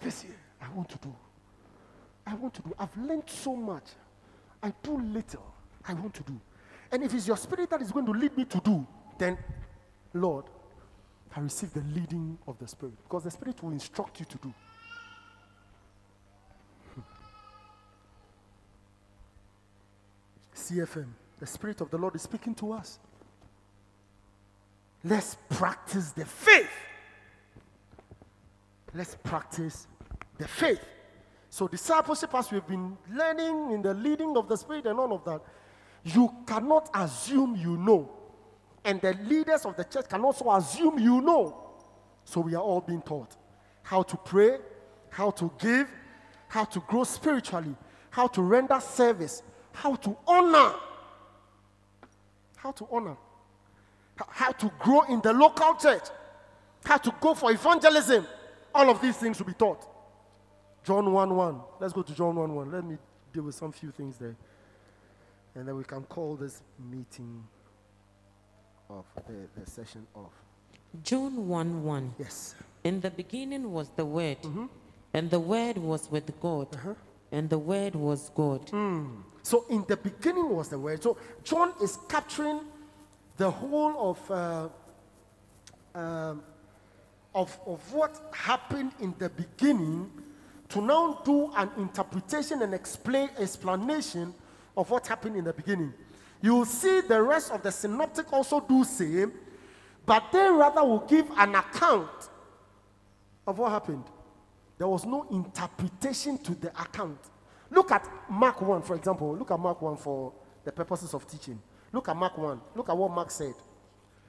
this year, I want to do. I want to do. I've learned so much. I do little. I want to do. And if it's your spirit that is going to lead me to do, then, Lord, I receive the leading of the Spirit because the Spirit will instruct you to do. *laughs* CFM, the Spirit of the Lord is speaking to us. Let's practice the faith. Let's practice the faith. So, discipleship, as we've been learning in the leading of the Spirit and all of that, you cannot assume you know. And the leaders of the church can also assume you know. So, we are all being taught how to pray, how to give, how to grow spiritually, how to render service, how to honor. How to honor. How to grow in the local church. how to go for evangelism. All of these things will be taught. John 1 1. Let's go to John 1 1. Let me deal with some few things there. And then we can call this meeting off, the, the session off. John 1 1. Yes. In the beginning was the Word, and the Word was with God, and the Word was God. So in the beginning was the word. So John is capturing the whole of uh, um, of of what happened in the beginning to now do an interpretation and explain explanation of what happened in the beginning. You will see the rest of the synoptic also do same, but they rather will give an account of what happened. There was no interpretation to the account. Look at Mark 1, for example. Look at Mark 1 for the purposes of teaching. Look at Mark 1. Look at what Mark said.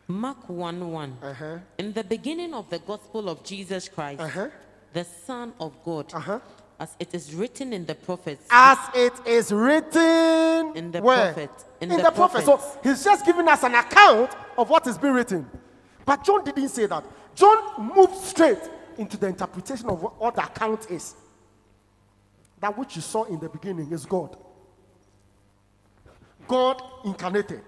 Mark 1 1. Uh-huh. In the beginning of the gospel of Jesus Christ, Uh-huh. The Son of God, Uh-huh. as it is written in the prophets. As it is written In the where? prophet. In In, the the, prophet. So he's just giving us an account of what has been written. But John didn't say that. John moved straight into the interpretation of what, what the account is. That which you saw in the beginning is God. God incarnated.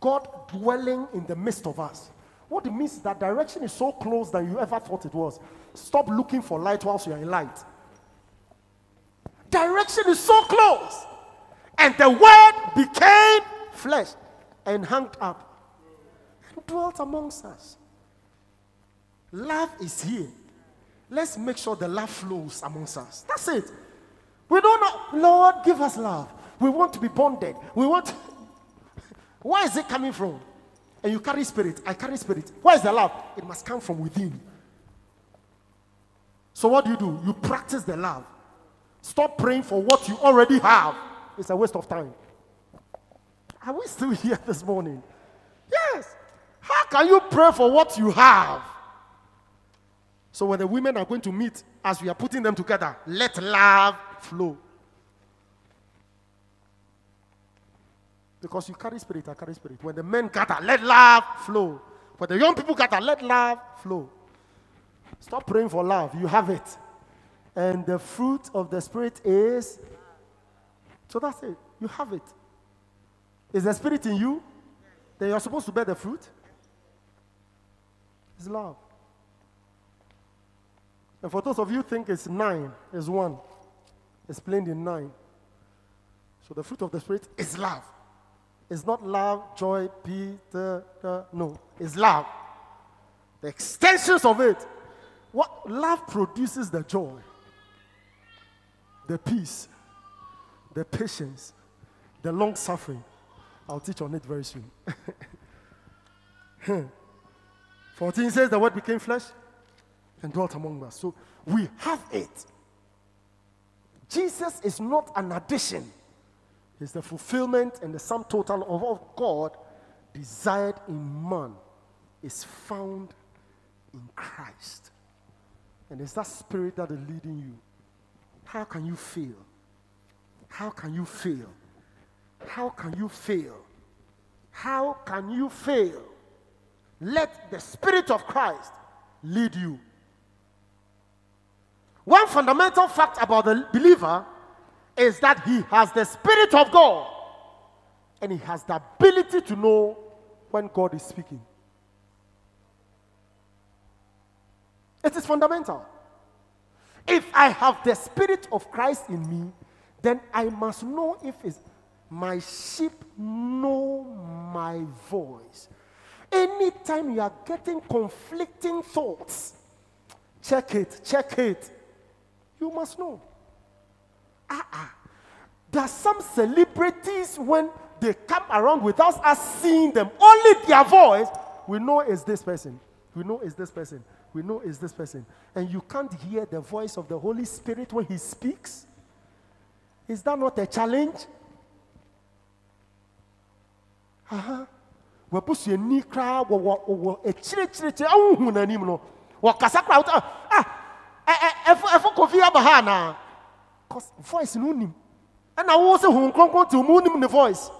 God dwelling in the midst of us. What it means is that direction is so close than you ever thought it was. Stop looking for light whilst you are in light. Direction is so close. And the word became flesh and hung up and dwelt amongst us. Love is here. Let's make sure the love flows amongst us. That's it. We don't know, Lord, give us love. We want to be bonded. We want. *laughs* Where is it coming from? And you carry spirit. I carry spirit. Where is the love? It must come from within. So what do you do? You practice the love. Stop praying for what you already have. It's a waste of time. Are we still *laughs* here this morning? Yes. How can you pray for what you have? So when the women are going to meet, as we are putting them together, let love flow. Because you carry spirit, I carry spirit. When the men gather, let love flow. When the young people gather, let love flow. Stop praying for love. You have it. And the fruit of the Spirit is. So that's it. You have it. Is the Spirit in you? Then you're supposed to bear the fruit. It's love. And for those of you think it's nine, it's one. Explained in nine. So the fruit of the Spirit is love. It's not love, joy, peace, no. It's love. The extensions of it. What love produces the joy, the peace, the patience, the long suffering. I'll teach on it very soon. *laughs* 14 says the word became flesh and dwelt among us. So we have it. Jesus is not an addition. He's the fulfillment and the sum total of all God desired in man is found in Christ. And it's that spirit that is leading you. How can you fail? How can you fail? How can you fail? How can you fail? Let the Spirit of Christ lead you. One fundamental fact about the believer is that he has the Spirit of God and he has the ability to know when God is speaking. It is fundamental. If I have the Spirit of Christ in me, then I must know if it's my sheep know my voice. Anytime you are getting conflicting thoughts, check it, check it. You must know. Ah, There are some celebrities when they come around without us seeing them, only their voice, we know is this person. We know is this person. We know it's this person. And you can't hear the voice of the Holy Spirit when he speaks. Is that not a challenge? Aha. wabusuani koraa wɔ wɔ wɔ akyirikyirikyiri ahuhu n'anim no wɔkasa koraa wota ah ɛ ɛ ɛfo ɛfo kofi aba ha anaa cause voice no nim ɛna wo sɛ hun kronkron te mu nim ne voice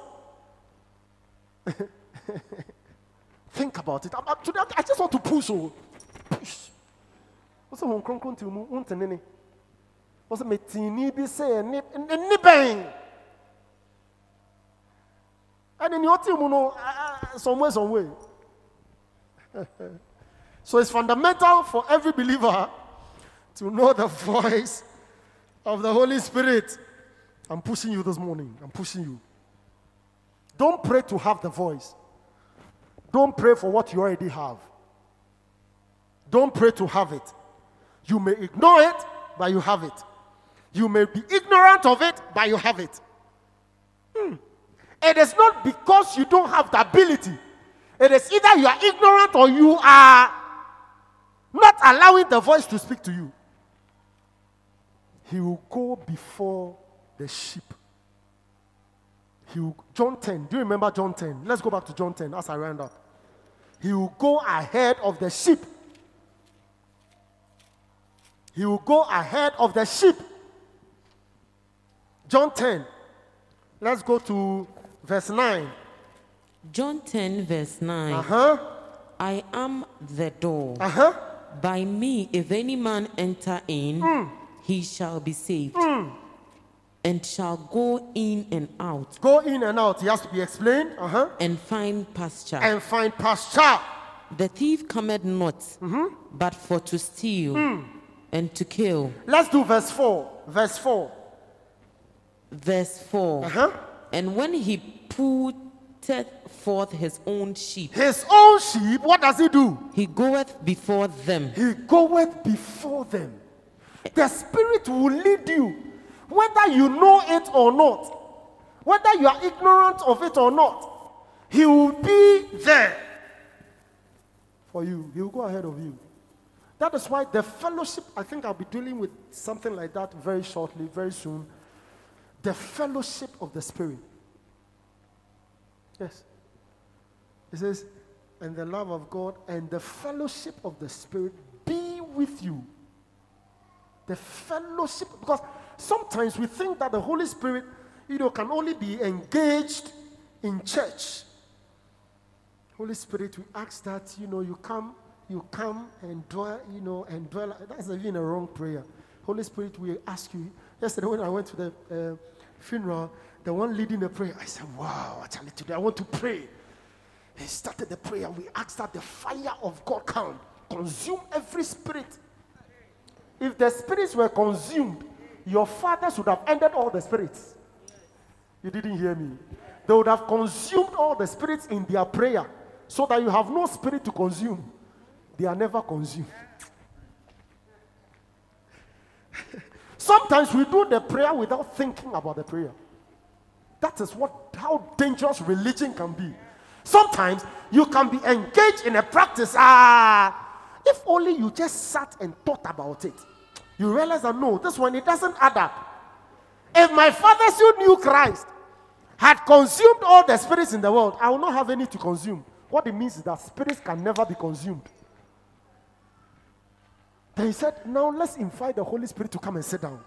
*laughs* think about it I, I, I just want to push o sọ wọn kronkron tí mu wọ́n tẹ̀ nínú wọ́n sọ mẹtìní bí sẹ́ ẹ̀ ní ní bẹ́ẹ̀ ẹni ni ó tì mu no some so it's fundamental for every believer to know the voice of the Holy Spirit. I'm pushing you this morning. I'm pushing you. Don't pray to have the voice. Don't pray for what you already have. Don't pray to have it. You may ignore it, but you have it. You may be ignorant of it, but you have it. Hmm. It is not because you don't have the ability. It is either you are ignorant or you are not allowing the voice to speak to you. He will go before the sheep. He will, John 10. Do you remember John 10? Let's go back to John 10 as I round up. He will go ahead of the sheep. He will go ahead of the sheep. John 10. Let's go to verse 9. John 10, verse 9. Uh huh. I am the door. Uh huh. By me, if any man enter in, Hmm. he shall be saved, and shall go in and out, Go in and out. He has to be explained. Uh huh. and find pasture. And find pasture. the thief cometh not, Mm-hmm. but for to steal Hmm. And to kill. Let's do verse 4. Verse 4. Verse 4. Uh huh. And when he putteth forth his own sheep, His own sheep, what does he do? he goeth before them, He goeth before them. The Spirit will lead you, whether you know it or not, whether you are ignorant of it or not. He will be there for you. He will go ahead of you. That is why the fellowship, I think I'll be dealing with something like that very shortly, very soon. The fellowship of the Spirit. Yes. It says, and the love of God and the fellowship of the Spirit be with you. The fellowship, because sometimes we think that the Holy Spirit, you know, can only be engaged in church. Holy Spirit, we ask that, you know, you come, you come and dwell, you know, and dwell. That's even a wrong prayer. Holy Spirit, we ask you. Yesterday, when I went to the uh, funeral, the one leading the prayer, I said, Wow, actually, today I want to pray. He started the prayer. We asked that the fire of God come, consume every spirit. If the spirits were consumed, your fathers would have ended all the spirits. You didn't hear me. They would have consumed all the spirits in their prayer so that you have no spirit to consume. They are never consumed. *laughs* Sometimes we do the prayer without thinking about the prayer. That is what how dangerous religion can be. Sometimes you can be engaged in a practice. Ah, if only you just sat and thought about it. You realize that no, this one it doesn't add up. If my fathers who knew Christ had consumed all the spirits in the world, I will not have any to consume. What it means is that spirits can never be consumed. Then he said, Now let's invite the Holy Spirit to come and sit down.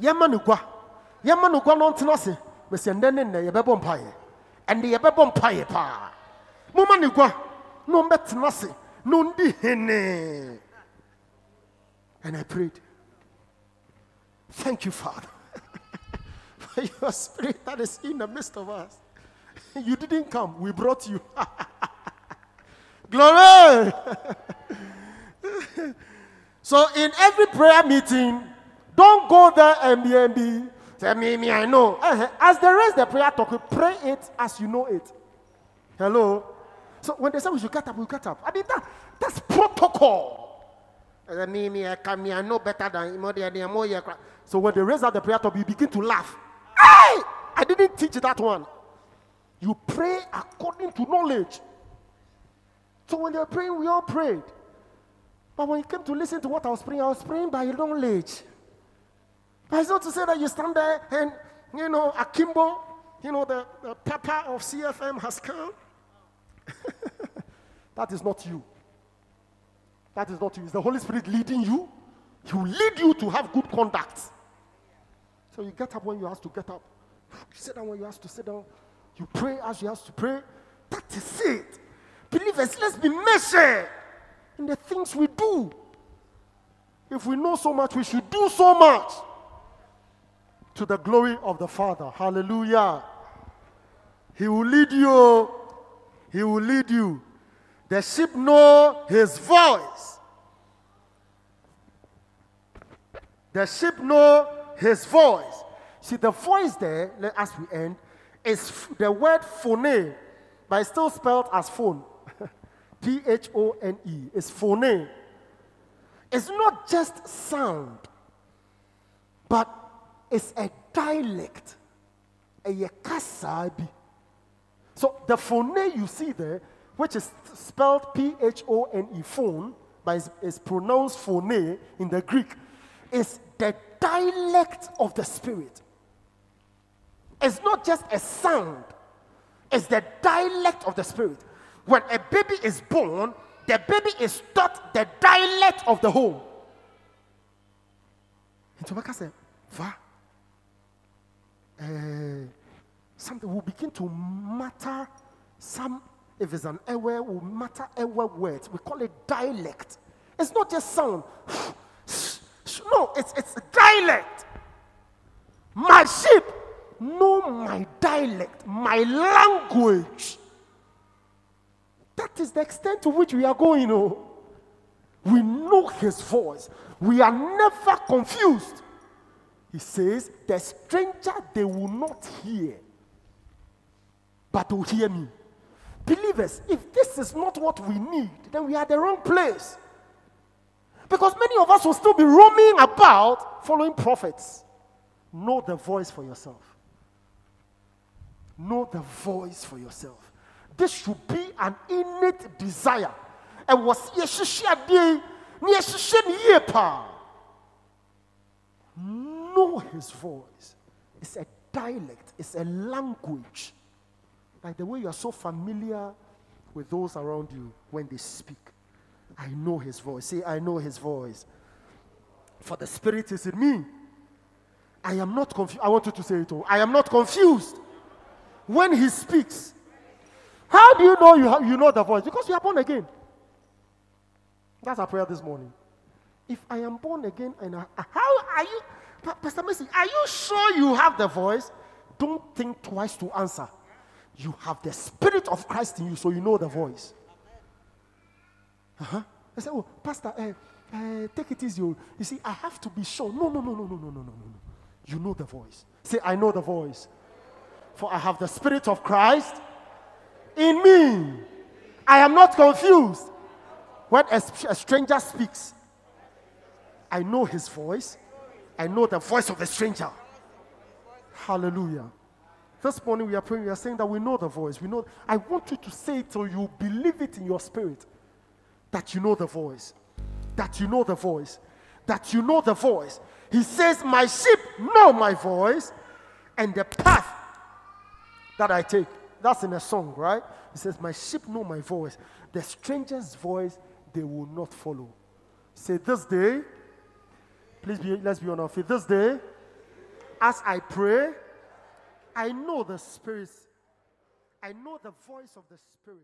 Gua. Yɛma no gua no ntena ase. Bɛsi ɛndɛ ne nnɛ yɛbɛbɔ mpaeɛ. Ɛnde yɛbɛbɔ mpaeɛ paa. Momma no gua. Na ɔmbɛtena ase. Na ɔndi hene. And I prayed. Thank you, Father, *laughs* for your spirit that is in the midst of us. You didn't come, we brought you. *laughs* Glory! *laughs* *laughs* so, in every prayer meeting, don't go there and be, and be tell me, me, I know. As the rest the prayer talk, pray it as you know it. Hello? So, when they say we should get up, we get up. I mean, that, that's protocol. Uh, me, me, I can, me, I know better than more. So when they raise up the prayer top, you begin to laugh. Hey! I didn't teach that one. You pray according to knowledge. So when they were praying, we all prayed. But when you came to listen to what I was praying, I was praying by knowledge. But it's not to say that you stand there and, you know, Akimbo, you know, the, the papa of CFM has come. *laughs* that is not you. That is not you. It's the Holy Spirit leading you. He will lead you to have good conduct. So you get up when you have to get up. You sit down when you have to sit down. You pray as you have to pray. That is it. Believers, let's be measured. In the things we do. If we know so much, we should do so much to the glory of the Father. Hallelujah. He will lead you. He will lead you. The sheep know his voice. The sheep know his voice. See, the voice there, as we end, is the word phone, but it's still spelled as phone. P H O N E. It's phone. It's not just sound, but it's a dialect. A kasa. So the phone you see there, which is spelled P H O N E, phone, but is, is pronounced phone in the Greek, is the dialect of the spirit. It's not just a sound, it's the dialect of the spirit. When a baby is born, the baby is taught the dialect of the home. Nti wɔbɛka sɛ, va, eh, something will begin to matter. Some if it's an ewe will matter ewe words. We call it dialect. It's not just sound. No it's it's dialect. My sheep know my dialect my language that is the extent to which we are going oh we know his voice we are never confused he says, The stranger they will not hear, but will hear me. Believers, if this is not what we need, then we are the wrong place. Because many of us will still be roaming about following prophets. Know the voice for yourself. Know the voice for yourself. This should be an innate desire. And was know his voice. It's a dialect, it's a language. Like the way you are so familiar with those around you when they speak. I know his voice. Say, I know his voice. For the Spirit is in me. I am not confused. I want you to say it all. I am not confused when he speaks. How do you know you, ha- you know the voice? Because you are born again. That's our prayer this morning. If I am born again and I, how are you, Pastor Messi, are you sure you have the voice? Don't think twice to answer. You have the Spirit of Christ in you, so you know the voice. Uh-huh. I said, Oh, Pastor, uh, uh, take it easy. oh. You see, I have to be sure. No, no, no, no, no, no, no, no, no. You know the voice. Say, I know the voice. For I have the Spirit of Christ in me. I am not confused. When a, a stranger speaks, I know his voice. I know the voice of the stranger. Hallelujah. This morning we are praying, we are saying that we know the voice. We know. I want you to say it till you believe it in your spirit that you know the voice. That you know the voice. That you know the voice. He says, My sheep know my voice, and the path that I take. That's in a song, right? He says, My sheep know my voice. The stranger's voice they will not follow. Say, This day, please be, let's be on our feet. This day, as I pray, I know the Spirit. I know the voice of the Spirit.